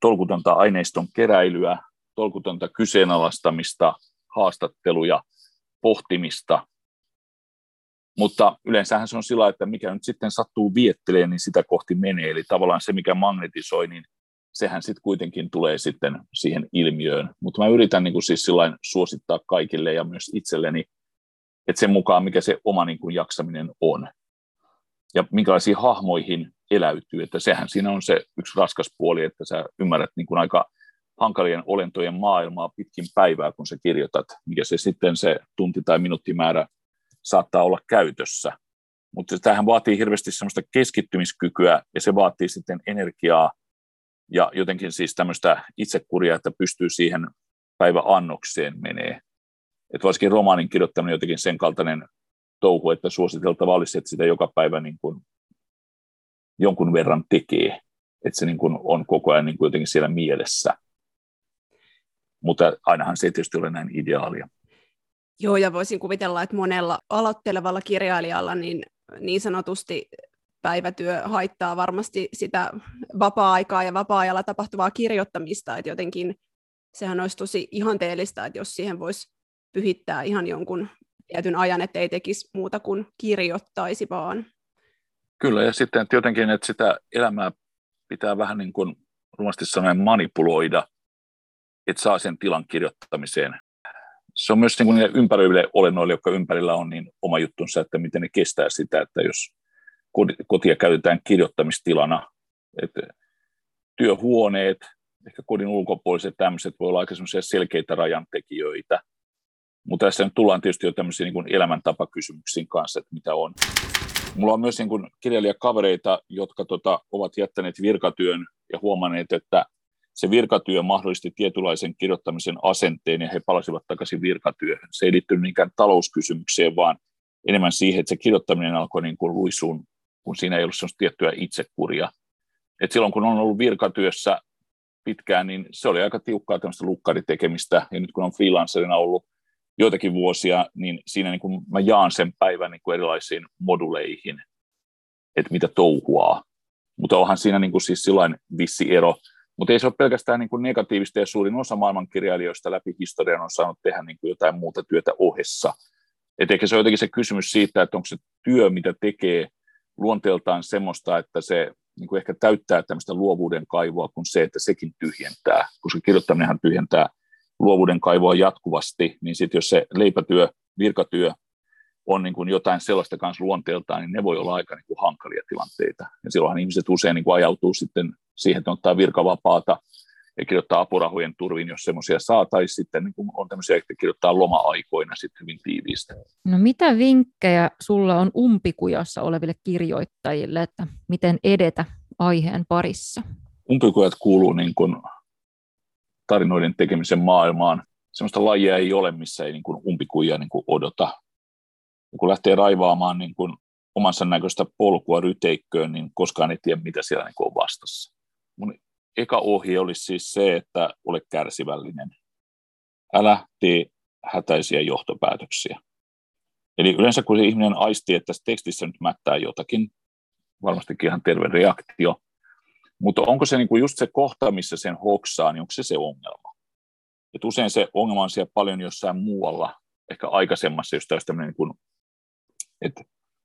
tolkutonta aineiston keräilyä, tolkutonta kyseenalaistamista, haastatteluja, pohtimista. Mutta yleensähän se on sillä, että mikä nyt sitten sattuu viettelee, niin sitä kohti menee. Eli tavallaan se, mikä magnetisoi, niin sehän sitten kuitenkin tulee sitten siihen ilmiöön. Mutta mä yritän niin kuin siis suosittaa kaikille ja myös itselleni, että sen mukaan mikä se oma niin kuin jaksaminen on ja minkälaisiin hahmoihin eläytyy, että sehän siinä on se yksi raskas puoli, että sä ymmärrät niin kuin aika hankalien olentojen maailmaa pitkin päivää, kun sä kirjoitat, mikä se sitten se tunti- tai minuuttimäärä saattaa olla käytössä. Mutta tämähän vaatii hirveästi semmoista keskittymiskykyä ja se vaatii sitten energiaa ja jotenkin siis tämmöistä itsekuria, että pystyy siihen päiväannokseen menee. Et varsinkin romaanin kirjoittaminen jotenkin sen kaltainen touhu, että suositeltava olisi, että sitä joka päivä niin kuin jonkun verran tekee, että se niin kuin on koko ajan niin kuin jotenkin siellä mielessä. Mutta ainahan se ei tietysti ole näin ideaalia. Joo, ja voisin kuvitella, että monella aloittelevalla kirjailijalla niin, niin sanotusti päivätyö haittaa varmasti sitä vapaa-aikaa ja vapaa-ajalla tapahtuvaa kirjoittamista, että jotenkin sehän olisi tosi ihanteellista, että jos siihen voisi pyhittää ihan jonkun tietyn ajan, että ei tekisi muuta kuin kirjoittaisi vaan. Kyllä, ja sitten että jotenkin, että sitä elämää pitää vähän niin kuin rumasti sanoen manipuloida, että saa sen tilan kirjoittamiseen. Se on myös niin kuin ympäröiville olennoille, jotka ympärillä on, niin oma juttunsa, että miten ne kestää sitä, että jos kotia käytetään kirjoittamistilana, että työhuoneet, ehkä kodin ulkopuoliset tämmöiset voi olla aika selkeitä rajantekijöitä, mutta tässä nyt tullaan tietysti jo tämmöisiin niin elämäntapakysymyksiin kanssa, että mitä on. Mulla on myös niin kuin kirjailijakavereita, jotka tota, ovat jättäneet virkatyön ja huomanneet, että se virkatyö mahdollisti tietynlaisen kirjoittamisen asenteen ja he palasivat takaisin virkatyöhön. Se ei liittynyt niinkään talouskysymykseen, vaan enemmän siihen, että se kirjoittaminen alkoi niin kuin luisuun, kun siinä ei ollut sellaista tiettyä itsekuria. Et silloin kun on ollut virkatyössä pitkään, niin se oli aika tiukkaa tämmöistä lukkaritekemistä, ja nyt kun on freelancerina ollut joitakin vuosia, niin siinä niin kuin mä jaan sen päivän niin kuin erilaisiin moduleihin, että mitä touhuaa. Mutta onhan siinä niin kuin siis sillain vissi ero, mutta ei se ole pelkästään niin kuin negatiivista, ja suurin osa maailmankirjailijoista läpi historian on saanut tehdä niin kuin jotain muuta työtä ohessa. Et ehkä se on jotenkin se kysymys siitä, että onko se työ, mitä tekee, luonteeltaan semmoista, että se niin kuin ehkä täyttää tämmöistä luovuuden kaivoa kuin se, että sekin tyhjentää, koska kirjoittaminenhan tyhjentää luovuuden kaivoa jatkuvasti, niin sitten jos se leipätyö, virkatyö on niin kuin jotain sellaista kanssa luonteeltaan, niin ne voi olla aika niin kuin hankalia tilanteita. Ja silloinhan ihmiset usein niin kuin ajautuu sitten siihen, että ottaa virkavapaata ja kirjoittaa apurahojen turviin, jos semmoisia saa, tai sitten niin kuin on tämmöisiä, että kirjoittaa loma-aikoina sitten hyvin tiiviistä. No mitä vinkkejä sulla on umpikujassa oleville kirjoittajille, että miten edetä aiheen parissa? Umpikujat kuuluu niin kuin tarinoiden tekemisen maailmaan. Sellaista lajia ei ole, missä ei niin kuin umpikuja niin kuin odota. Kun lähtee raivaamaan niin kuin omansa näköistä polkua ryteikköön, niin koskaan ei tiedä, mitä siellä niin on vastassa. Mun eka ohje olisi siis se, että ole kärsivällinen. Älä tee hätäisiä johtopäätöksiä. Eli yleensä kun se ihminen aistii, että tässä tekstissä nyt mättää jotakin, varmastikin ihan terve reaktio, mutta onko se niinku just se kohta, missä sen hoksaa, niin onko se se ongelma? Et usein se ongelma on siellä paljon jossain muualla, ehkä aikaisemmassa, jos tämmöinen, niin että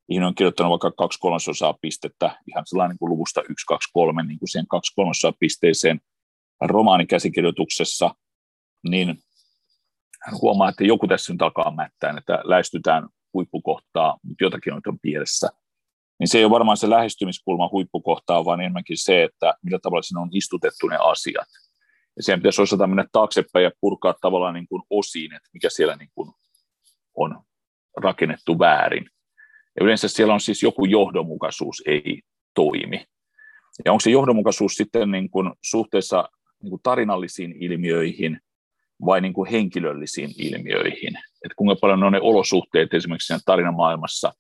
ihminen on kirjoittanut vaikka kaksi kolmasosaa pistettä ihan sellainen kuin luvusta yksi, kaksi, kolme, niin kuin siihen kaksi kolmasosaa pisteeseen romaanikäsikirjoituksessa, niin hän huomaa, että joku tässä nyt alkaa mättää, että lähestytään huippukohtaa, mutta jotakin on pielessä niin se ei ole varmaan se lähestymiskulma huippukohtaa, vaan enemmänkin se, että millä tavalla siinä on istutettu ne asiat. Ja siihen pitäisi osata mennä taaksepäin ja purkaa tavallaan niin kuin osiin, että mikä siellä niin kuin on rakennettu väärin. Ja yleensä siellä on siis joku johdonmukaisuus ei toimi. Ja onko se johdonmukaisuus sitten niin kuin suhteessa niin kuin tarinallisiin ilmiöihin vai niin kuin henkilöllisiin ilmiöihin? Että kuinka paljon on ne olosuhteet esimerkiksi siinä tarinamaailmassa,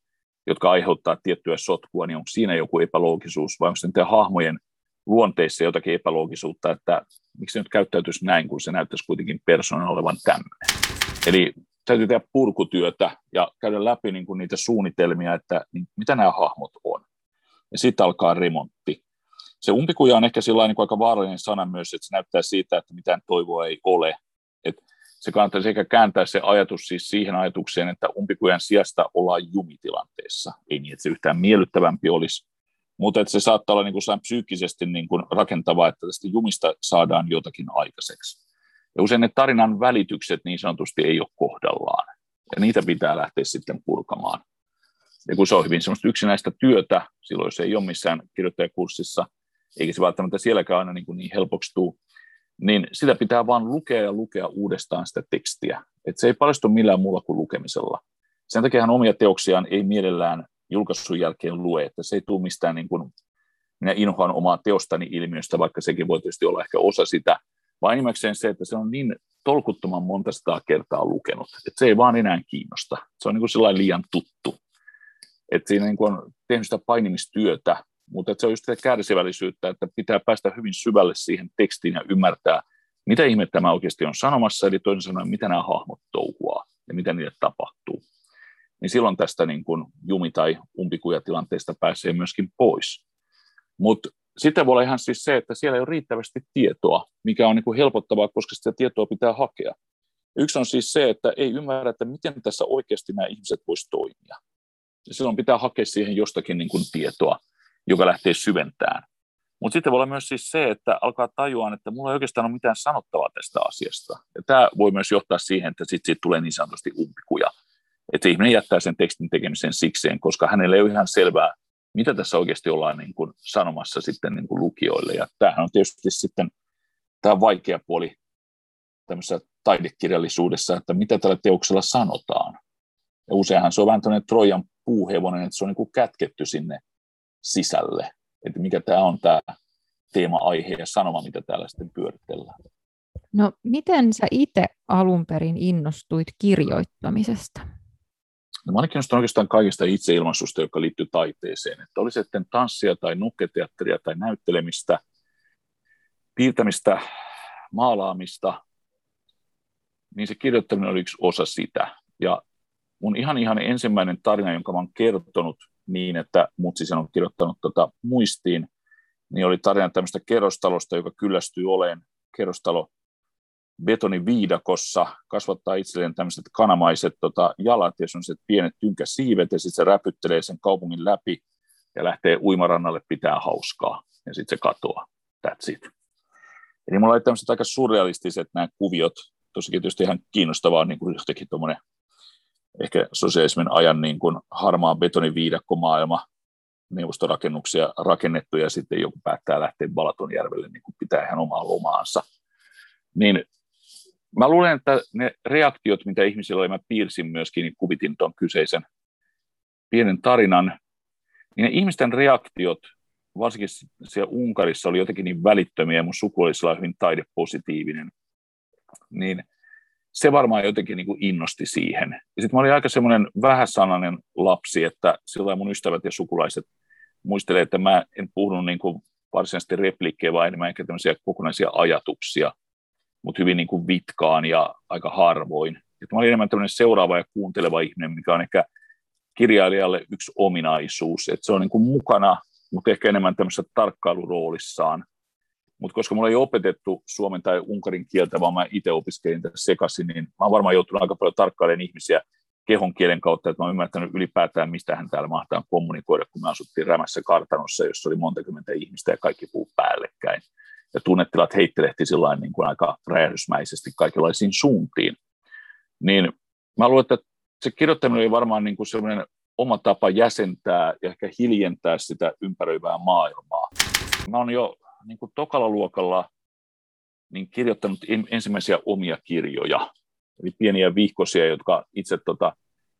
jotka aiheuttaa tiettyä sotkua, niin onko siinä joku epäloogisuus vai onko sitten hahmojen luonteissa jotakin epäloogisuutta, että miksi se nyt käyttäytyisi näin, kun se näyttäisi kuitenkin persoonan olevan tämmöinen. Eli täytyy tehdä purkutyötä ja käydä läpi niin kuin niitä suunnitelmia, että niin, mitä nämä hahmot on. Ja sitten alkaa remontti. Se umpikuja on ehkä sillä niin aika vaarallinen sana myös, että se näyttää siitä, että mitään toivoa ei ole. että se kannattaisi ehkä kääntää se ajatus siis siihen ajatukseen, että umpikujan sijasta ollaan jumitilanteessa. Ei niin, että se yhtään miellyttävämpi olisi, mutta että se saattaa olla niin kuin psyykkisesti niin kuin rakentavaa, että tästä jumista saadaan jotakin aikaiseksi. Ja usein ne tarinan välitykset niin sanotusti ei ole kohdallaan, ja niitä pitää lähteä sitten purkamaan. Ja kun se on hyvin semmoista yksinäistä työtä, silloin se ei ole missään kirjoittajakurssissa, eikä se välttämättä sielläkään aina niin, kuin niin helpoksi tule, niin sitä pitää vaan lukea ja lukea uudestaan sitä tekstiä. Et se ei paljastu millään muulla kuin lukemisella. Sen takia hän omia teoksiaan ei mielellään julkaisun jälkeen lue, että se ei tule mistään niin kuin, minä inhoan omaa teostani ilmiöstä, vaikka sekin voi tietysti olla ehkä osa sitä, vaan enimmäkseen se, että se on niin tolkuttoman monta sataa kertaa lukenut, että se ei vaan enää kiinnosta. Se on niin kuin liian tuttu. Että siinä niin kuin on tehnyt sitä painimistyötä, mutta se on just sitä kärsivällisyyttä, että pitää päästä hyvin syvälle siihen tekstiin ja ymmärtää, mitä ihmettä tämä oikeasti on sanomassa, eli toisin sanoen, mitä nämä hahmot touhuaa ja mitä niille tapahtuu. Niin silloin tästä niin kuin jumi- tai umpikujatilanteesta pääsee myöskin pois. Mutta sitten voi olla ihan siis se, että siellä ei ole riittävästi tietoa, mikä on niin kuin helpottavaa, koska sitä tietoa pitää hakea. Yksi on siis se, että ei ymmärrä, että miten tässä oikeasti nämä ihmiset voisivat toimia. Ja silloin pitää hakea siihen jostakin niin kuin tietoa, joka lähtee syventämään. Mutta sitten voi olla myös siis se, että alkaa tajua, että mulla ei oikeastaan ole mitään sanottavaa tästä asiasta. Ja tämä voi myös johtaa siihen, että sitten siitä tulee niin sanotusti umpikuja. Että ihminen jättää sen tekstin tekemisen sikseen, koska hänelle ei ole ihan selvää, mitä tässä oikeasti ollaan niin kuin sanomassa sitten niin kuin lukijoille. Ja tämähän on tietysti sitten tämä vaikea puoli tämmöisessä taidekirjallisuudessa, että mitä tällä teoksella sanotaan. Ja useinhan se on vähän tämmöinen Trojan puuhevonen, että se on niin kuin kätketty sinne sisälle, että mikä tämä on tämä teema-aihe ja sanoma, mitä täällä sitten pyöritellään. No miten sä itse alun perin innostuit kirjoittamisesta? No, mä kiinnostunut oikeastaan kaikista itseilmaisusta, joka liittyy taiteeseen. Että oli sitten tanssia tai nukketeatteria tai näyttelemistä, piirtämistä, maalaamista, niin se kirjoittaminen oli yksi osa sitä. Ja mun ihan ihan ensimmäinen tarina, jonka mä olen kertonut niin, että mut siis on kirjoittanut tota muistiin, niin oli tarina tämmöistä kerrostalosta, joka kyllästyy oleen kerrostalo betoniviidakossa, kasvattaa itselleen tämmöiset kanamaiset tota, jalat ja sellaiset pienet tynkäsiivet, ja sitten se räpyttelee sen kaupungin läpi ja lähtee uimarannalle pitää hauskaa, ja sitten se katoaa. That's it. Eli mulla oli tämmöiset aika surrealistiset nämä kuviot, tosikin tietysti ihan kiinnostavaa niin kuin jotenkin tuommoinen ehkä sosiaalismin ajan niin kuin harmaa betoniviidakkomaailma, neuvostorakennuksia rakennettu ja sitten joku päättää lähteä Balatonjärvelle niin kuin pitää ihan omaa lomaansa. Niin mä luulen, että ne reaktiot, mitä ihmisillä oli, mä piirsin myöskin, niin kuvitin tuon kyseisen pienen tarinan, niin ne ihmisten reaktiot, varsinkin siellä Unkarissa, oli jotenkin niin välittömiä, ja mun suku oli hyvin taidepositiivinen, niin se varmaan jotenkin niin kuin innosti siihen. Ja sitten mä olin aika semmoinen vähäsanainen lapsi, että silloin mun ystävät ja sukulaiset muistelee, että mä en puhunut niin kuin varsinaisesti repliikkejä, vaan enemmän ehkä tämmöisiä kokonaisia ajatuksia, mutta hyvin niin kuin vitkaan ja aika harvoin. Että mä olin enemmän tämmöinen seuraava ja kuunteleva ihminen, mikä on ehkä kirjailijalle yksi ominaisuus, että se on niin kuin mukana, mutta ehkä enemmän tämmöisessä tarkkailuroolissaan. Mutta koska mulla ei opetettu suomen tai unkarin kieltä, vaan mä itse opiskelin tässä sekaisin, niin mä oon varmaan joutunut aika paljon tarkkailemaan ihmisiä kehon kielen kautta, että mä oon ymmärtänyt ylipäätään, mistä hän täällä mahtaa kommunikoida, kun me asuttiin rämässä kartanossa, jossa oli monta kymmentä ihmistä ja kaikki puu päällekkäin ja tunnetilat heittelehti niin kuin aika räjähdysmäisesti kaikenlaisiin suuntiin. Niin mä luulen, että se kirjoittaminen oli varmaan niin kuin sellainen oma tapa jäsentää ja ehkä hiljentää sitä ympäröivää maailmaa. Mä oon jo niin kuin tokalla luokalla niin kirjoittanut ensimmäisiä omia kirjoja, eli pieniä vihkosia, jotka itse tota,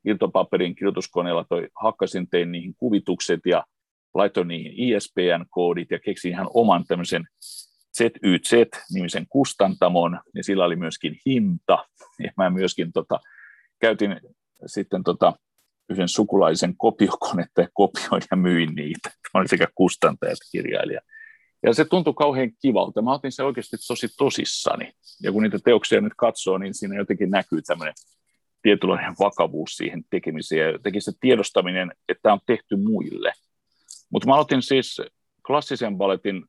irtopaperin kirjoituskoneella toi, hakkasin, tein niihin kuvitukset ja laitoin niihin ISBN-koodit ja keksin ihan oman tämmöisen ZYZ-nimisen kustantamon, ja sillä oli myöskin hinta, ja mä myöskin tota, käytin sitten tota, yhden sukulaisen kopiokonetta ja kopioin ja myin niitä. Mä olin sekä kustantaja että kirjailija. Ja se tuntui kauhean kivalta. Mä otin se oikeasti tosi tosissani. Ja kun niitä teoksia nyt katsoo, niin siinä jotenkin näkyy tämmöinen tietynlainen vakavuus siihen tekemiseen. Ja jotenkin se tiedostaminen, että tämä on tehty muille. Mutta mä aloitin siis klassisen balletin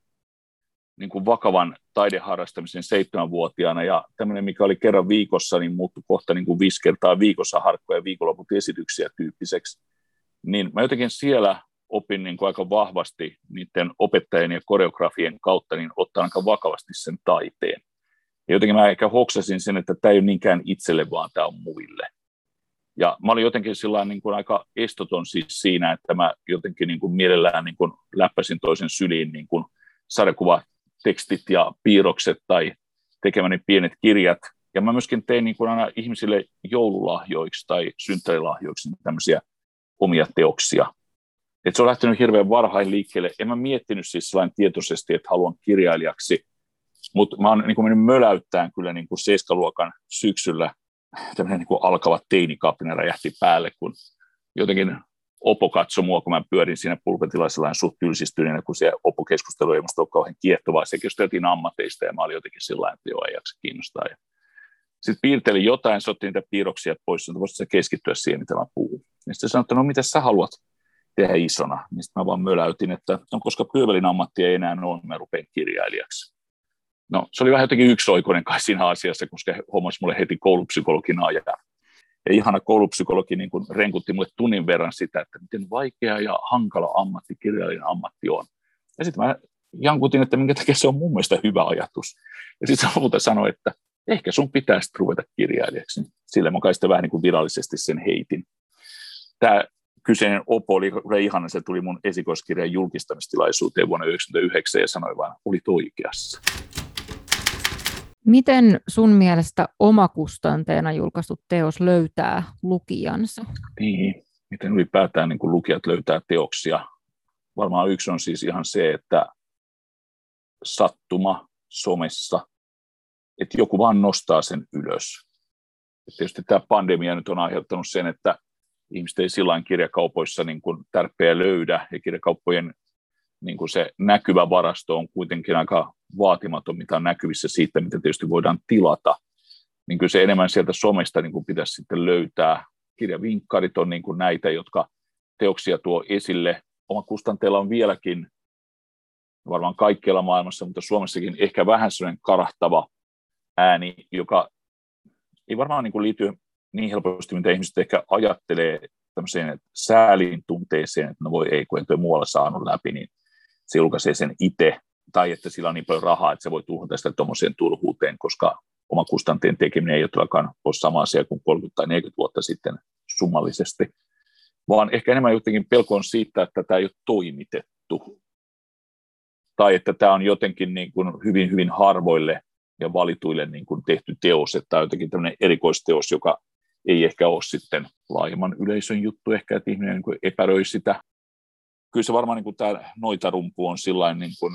niin kuin vakavan taideharrastamisen seitsemänvuotiaana ja tämmöinen, mikä oli kerran viikossa, niin muuttui kohta niin kuin viisi kertaa viikossa harkkoja viikonloput esityksiä tyyppiseksi. Niin mä jotenkin siellä opin niin kuin aika vahvasti niiden opettajien ja koreografien kautta niin ottaa aika vakavasti sen taiteen. Ja jotenkin mä ehkä hoksasin sen, että tämä ei ole niinkään itselle, vaan tämä on muille. Ja mä olin jotenkin sillä niin kuin aika estoton siis siinä, että mä jotenkin niin kuin mielellään niin kuin läppäsin toisen syliin niin kuin sarjakuva tekstit ja piirrokset tai tekemäni pienet kirjat. Ja mä myöskin tein niin kuin aina ihmisille joululahjoiksi tai synttärilahjoiksi tämmöisiä omia teoksia. Et se on lähtenyt hirveän varhain liikkeelle. En mä miettinyt siis sellainen tietoisesti, että haluan kirjailijaksi, mutta mä oon niin kuin mennyt möläyttämään kyllä niin kuin seiskaluokan syksyllä tämmöinen niin kuin alkava teinikapina räjähti päälle, kun jotenkin Opo katsoi mua, kun mä pyörin siinä pulpetilla sellainen suht tylsistyneenä, kun se Opo-keskustelu ei musta ole kauhean kiehtovaa. Se keskusteltiin ammateista ja mä olin jotenkin sillä että joo, ei jaksa kiinnostaa. Sitten piirtelin jotain, se otti niitä piirroksia pois, että voisitko keskittyä siihen, mitä mä puhun. Ja sitten sanoi, että no mitä sä haluat tehdä isona. Niin sitten mä vaan möläytin, että no, koska pyövelin ammatti ei enää ole, mä rupean kirjailijaksi. No se oli vähän jotenkin yksioikoinen kai siinä asiassa, koska hommas mulle heti koulupsykologin ajan. Ja ihana koulupsykologi niin kuin renkutti mulle tunnin verran sitä, että miten vaikea ja hankala ammatti kirjailijan ammatti on. Ja sitten mä jankutin, että minkä takia se on mun mielestä hyvä ajatus. Ja sitten lopulta sanoi, että ehkä sun pitäisi ruveta kirjailijaksi. Sillä mä kai sitten vähän niin kuin virallisesti sen heitin. Tämä kyseinen Opo oli ihana, se tuli mun esikoiskirjan julkistamistilaisuuteen vuonna 1999 ja sanoi vaan, olit oikeassa. Miten sun mielestä omakustanteena julkaistu teos löytää lukijansa? Niin, miten ylipäätään niin lukijat löytää teoksia? Varmaan yksi on siis ihan se, että sattuma somessa, että joku vaan nostaa sen ylös. Et tietysti tämä pandemia nyt on aiheuttanut sen, että ihmiset ei sillä kirjakaupoissa niin kuin tärpeä löydä, ja kirjakauppojen niin kuin se näkyvä varasto on kuitenkin aika vaatimaton, mitä on näkyvissä siitä, mitä tietysti voidaan tilata, niin kyllä se enemmän sieltä somesta niin kuin pitäisi sitten löytää. Kirjavinkkarit on niin kuin näitä, jotka teoksia tuo esille. Oma kustanteella on vieläkin, varmaan kaikkialla maailmassa, mutta Suomessakin ehkä vähän sellainen karahtava ääni, joka ei varmaan niin kuin liity niin helposti, mitä ihmiset ehkä ajattelee tämmöiseen säälin tunteeseen, että no voi ei, kun en muualla saanut läpi, niin se julkaisee sen itse, tai että sillä on niin paljon rahaa, että se voi tuhota sitä tuommoiseen turhuuteen, koska oma kustanteen tekeminen ei ole ole sama asia kuin 30 tai 40 vuotta sitten summallisesti, vaan ehkä enemmän jotenkin pelko on siitä, että tämä ei ole toimitettu, tai että tämä on jotenkin niin kuin hyvin, hyvin harvoille ja valituille niin kuin tehty teos, että tämä on jotenkin tämmöinen erikoisteos, joka ei ehkä ole sitten laajemman yleisön juttu, ehkä että ihminen niin epäröi sitä kyllä se varmaan niin kuin tämä noitarumpu on sillain niin kuin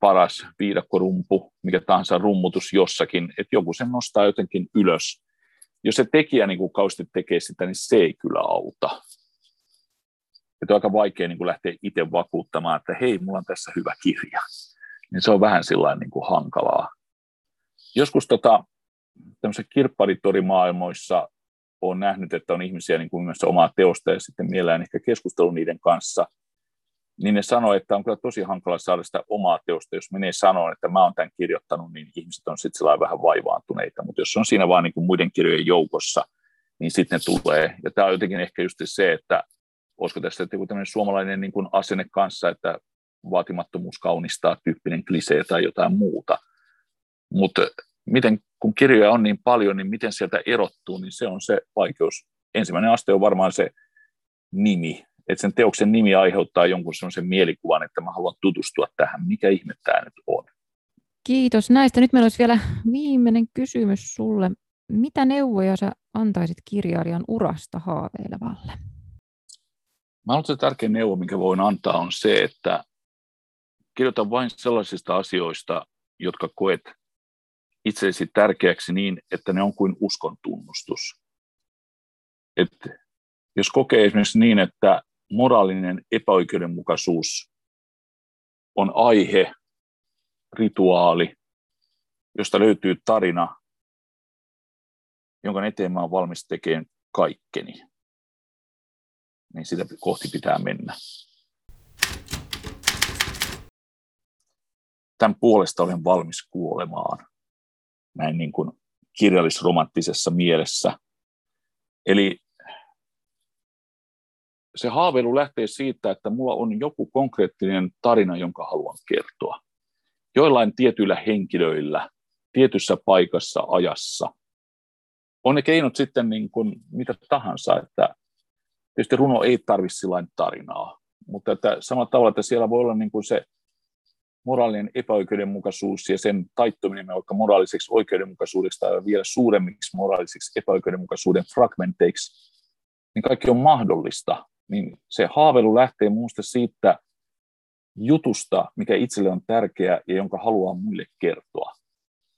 paras viidakkorumpu, mikä tahansa rummutus jossakin, että joku sen nostaa jotenkin ylös. Jos se tekijä niin kuin kausti tekee sitä, niin se ei kyllä auta. Että on aika vaikea niin kuin lähteä itse vakuuttamaan, että hei, mulla on tässä hyvä kirja. Niin se on vähän sillä niin kuin hankalaa. Joskus tota, tämmöisissä kirpparitorimaailmoissa on nähnyt, että on ihmisiä niin kuin myös omaa teosta ja sitten mielellään ehkä keskustelu niiden kanssa – niin ne sanoi, että on kyllä tosi hankala saada sitä omaa teosta. Jos menee sanoa, että mä oon tämän kirjoittanut, niin ihmiset on sitten vähän vaivaantuneita. Mutta jos on siinä vaan niin kuin muiden kirjojen joukossa, niin sitten ne tulee. Ja tämä on jotenkin ehkä just se, että olisiko tässä joku tämmöinen suomalainen niin kuin asenne kanssa, että vaatimattomuus kaunistaa tyyppinen klisee tai jotain muuta. Mutta miten, kun kirjoja on niin paljon, niin miten sieltä erottuu, niin se on se vaikeus. Ensimmäinen aste on varmaan se nimi, että sen teoksen nimi aiheuttaa jonkun sellaisen mielikuvan, että mä haluan tutustua tähän, mikä ihme tämä nyt on. Kiitos näistä. Nyt meillä olisi vielä viimeinen kysymys sulle. Mitä neuvoja sä antaisit kirjailijan urasta haaveilevalle? Mä luulen, että tärkein neuvo, minkä voin antaa, on se, että kirjoita vain sellaisista asioista, jotka koet itsesi tärkeäksi niin, että ne on kuin uskon tunnustus. Et jos kokee esimerkiksi niin, että moraalinen epäoikeudenmukaisuus on aihe, rituaali, josta löytyy tarina, jonka eteen mä olen valmis tekemään kaikkeni. Niin sitä kohti pitää mennä. Tämän puolesta olen valmis kuolemaan. Näin niin kuin kirjallisromanttisessa mielessä. Eli se haaveilu lähtee siitä, että mulla on joku konkreettinen tarina, jonka haluan kertoa. Joillain tietyillä henkilöillä, tietyssä paikassa, ajassa. On ne keinot sitten niin kuin mitä tahansa, että tietysti runo ei tarvitse tarinaa, mutta että samalla tavalla, että siellä voi olla niin kuin se moraalinen epäoikeudenmukaisuus ja sen taittuminen vaikka moraaliseksi oikeudenmukaisuudeksi tai vielä suuremmiksi moraaliseksi epäoikeudenmukaisuuden fragmenteiksi, niin kaikki on mahdollista. Niin se haavelu lähtee muusta siitä jutusta, mikä itselle on tärkeä ja jonka haluaa muille kertoa.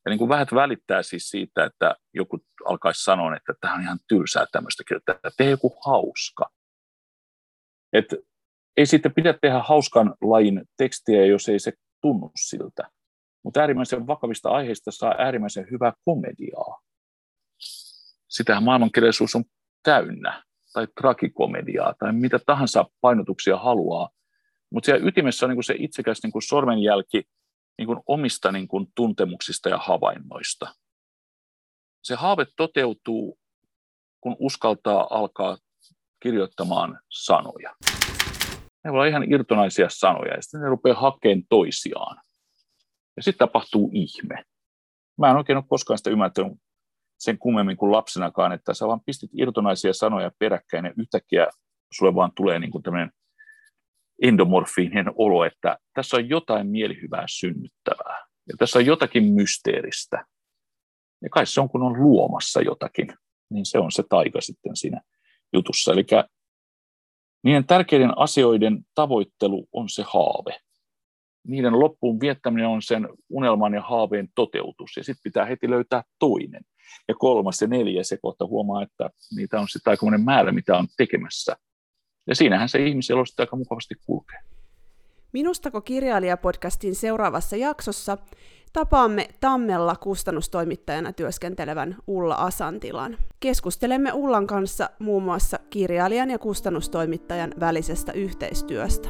Ja niin kuin vähän välittää siis siitä, että joku alkaisi sanoa, että tämä on ihan tylsää tämmöistä kirjoittaa, tee joku hauska. Et ei sitten pidä tehdä hauskan lajin tekstiä, jos ei se tunnu siltä. Mutta äärimmäisen vakavista aiheista saa äärimmäisen hyvää komediaa. Sitähän maailmankirjallisuus on täynnä, tai tragikomediaa, tai mitä tahansa painotuksia haluaa. Mutta siellä ytimessä on niinku se itsekäs niinku sormenjälki niinku omista niinku tuntemuksista ja havainnoista. Se haave toteutuu, kun uskaltaa alkaa kirjoittamaan sanoja. Ne voi olla ihan irtonaisia sanoja, ja sitten ne rupeaa hakemaan toisiaan. Ja sitten tapahtuu ihme. Mä en oikein ole koskaan sitä ymmärtänyt sen kummemmin kuin lapsenakaan, että sä vaan pistit irtonaisia sanoja peräkkäin, ja yhtäkkiä sulle vaan tulee niin kuin tämmöinen endomorfiinen olo, että tässä on jotain mielihyvää synnyttävää. Ja tässä on jotakin mysteeristä. Ja kai se on, kun on luomassa jotakin, niin se on se taika sitten siinä jutussa. Eli niiden tärkeiden asioiden tavoittelu on se haave. Niiden loppuun viettäminen on sen unelman ja haaveen toteutus, ja sitten pitää heti löytää toinen. Ja kolmas ja neljäs, se kohta huomaa, että niitä on sitten aikamoinen määrä, mitä on tekemässä. Ja siinähän se ihmisellä sitten aika mukavasti kulkee. Minustako kirjailija-podcastin seuraavassa jaksossa tapaamme Tammella kustannustoimittajana työskentelevän Ulla Asantilan. Keskustelemme Ullan kanssa muun muassa kirjailijan ja kustannustoimittajan välisestä yhteistyöstä.